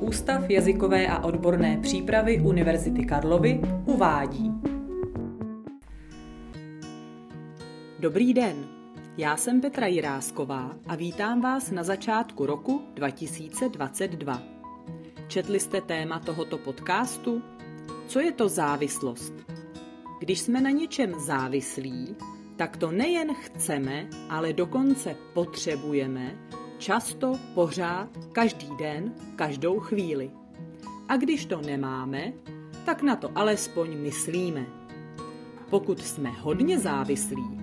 Ústav jazykové a odborné přípravy Univerzity Karlovy uvádí. Dobrý den, já jsem Petra Jirásková a vítám vás na začátku roku 2022. Četli jste téma tohoto podcastu? Co je to závislost? Když jsme na něčem závislí, tak to nejen chceme, ale dokonce potřebujeme, často, pořád, každý den, každou chvíli. A když to nemáme, tak na to alespoň myslíme. Pokud jsme hodně závislí,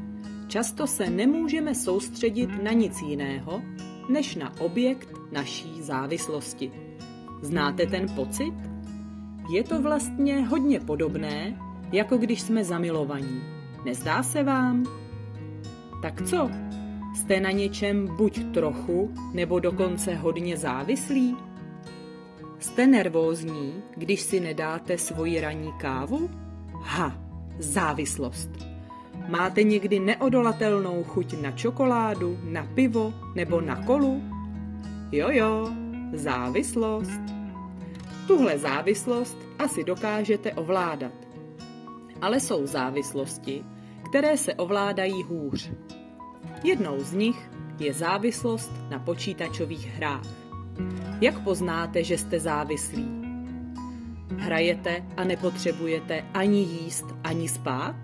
často se nemůžeme soustředit na nic jiného, než na objekt naší závislosti. Znáte ten pocit? Je to vlastně hodně podobné, jako když jsme zamilovaní. Nezdá se vám? Tak co? Jste na něčem buď trochu, nebo dokonce hodně závislí? Jste nervózní, když si nedáte svoji ranní kávu? Ha, závislost. Máte někdy neodolatelnou chuť na čokoládu, na pivo nebo na kolu? Jo jo, závislost. Tuhle závislost asi dokážete ovládat. Ale jsou závislosti, které se ovládají hůř. Jednou z nich je závislost na počítačových hrách. Jak poznáte, že jste závislí? Hrajete a nepotřebujete ani jíst, ani spát?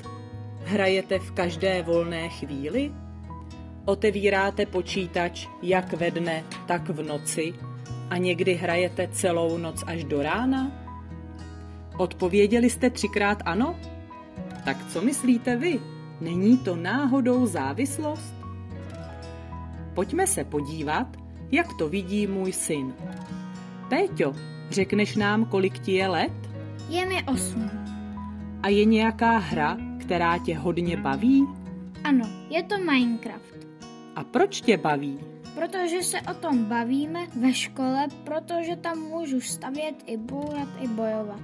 Hrajete v každé volné chvíli? Otevíráte počítač jak ve dne, tak v noci a někdy hrajete celou noc až do rána? Odpověděli jste třikrát ano? Tak co myslíte vy? Není to náhodou závislost? Pojďme se podívat, jak to vidí můj syn. Péťo, řekneš nám, kolik ti je let? Je mi osm. A je nějaká hra, která tě hodně baví? Ano, je to Minecraft. A proč tě baví? Protože se o tom bavíme ve škole, protože tam můžu stavět i bourat i bojovat.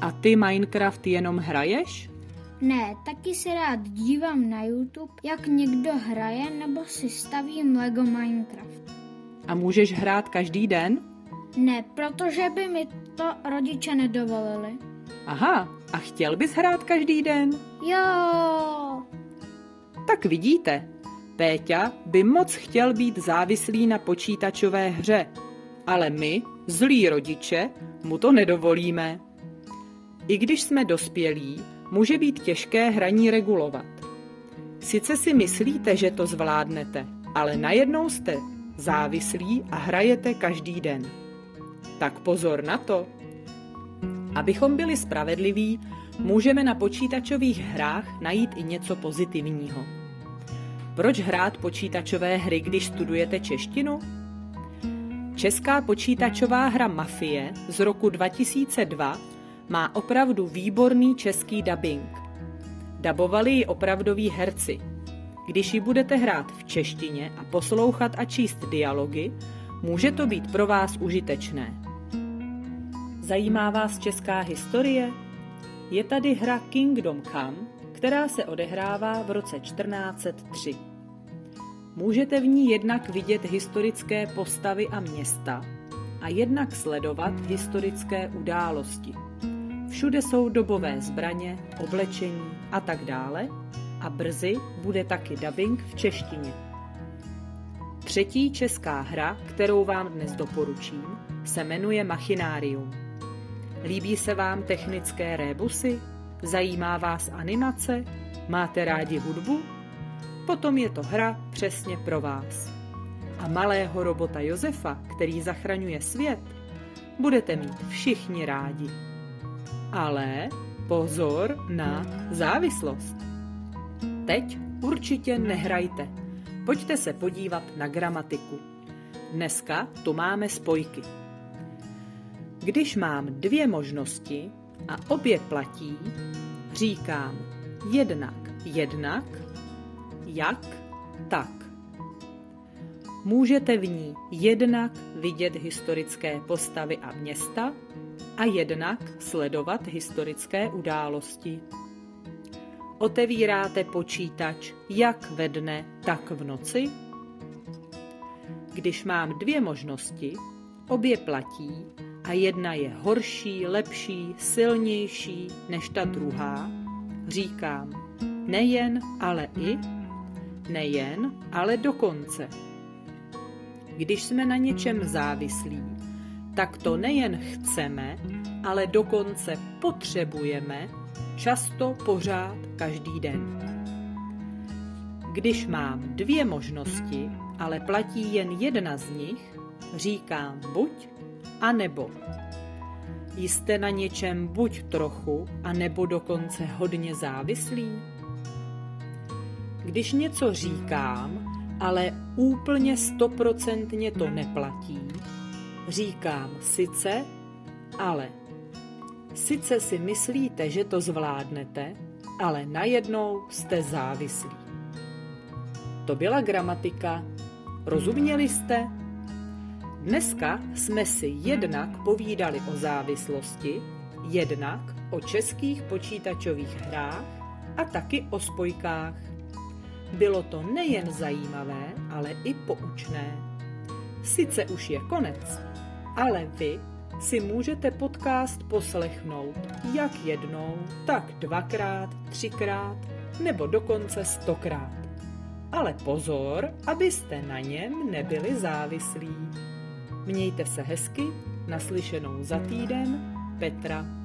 A ty Minecraft jenom hraješ? Ne, taky se rád dívám na YouTube, jak někdo hraje nebo si stavím Lego Minecraft. A můžeš hrát každý den? Ne, protože by mi to rodiče nedovolili. Aha, a chtěl bys hrát každý den? Jo, Tak vidíte, Péťa by moc chtěl být závislý na počítačové hře, ale my, zlí rodiče, mu to nedovolíme. I když jsme dospělí, může být těžké hraní regulovat. Sice si myslíte, že to zvládnete, ale najednou jste závislí a hrajete každý den. Tak pozor na to. Abychom byli spravedliví, můžeme na počítačových hrách najít i něco pozitivního. Proč hrát počítačové hry, když studujete češtinu? Česká počítačová hra Mafie z roku 2002 má opravdu výborný český dubbing. Dabovali ji opravdoví herci. Když ji budete hrát v češtině a poslouchat a číst dialogy, může to být pro vás užitečné. Zajímá vás česká historie? Je tady hra Kingdom Come, která se odehrává v roce 1403. Můžete v ní jednak vidět historické postavy a města a jednak sledovat historické události. Všude jsou dobové zbraně, oblečení a tak dále a brzy bude taky dubbing v češtině. Třetí česká hra, kterou vám dnes doporučím, se jmenuje Machinárium. Líbí se vám technické rébusy? Zajímá vás animace? Máte rádi hudbu? Potom je to hra přesně pro vás. A malého robota Josefa, který zachraňuje svět, budete mít všichni rádi. Ale pozor na závislost. Teď určitě nehrajte. Pojďte se podívat na gramatiku. Dneska tu máme spojky. Když mám dvě možnosti a obě platí, říkám jednak jednak, jak tak. Můžete v ní jednak vidět historické postavy a města a jednak sledovat historické události. Otevíráte počítač jak ve dne, tak v noci? Když mám dvě možnosti, obě platí a jedna je horší, lepší, silnější než ta druhá, říkám nejen, ale i, nejen, ale dokonce. Když jsme na něčem závislí, tak to nejen chceme, ale dokonce potřebujeme, často pořád každý den. Když mám dvě možnosti, ale platí jen jedna z nich, říkám buď a nebo. Jste na něčem buď trochu, a nebo dokonce hodně závislí? Když něco říkám, ale úplně stoprocentně to neplatí, říkám sice, ale. Sice si myslíte, že to zvládnete, ale najednou jste závislí. To byla gramatika. Rozuměli jste? Dneska jsme si jednak povídali o závislosti, jednak o českých počítačových hrách a taky o spojkách. Bylo to nejen zajímavé, ale i poučné. Sice už je konec, ale vy si můžete podcast poslechnout jak jednou, tak dvakrát, třikrát nebo dokonce stokrát. Ale pozor, abyste na něm nebyli závislí. Mějte se hezky, naslyšenou za týden, Petra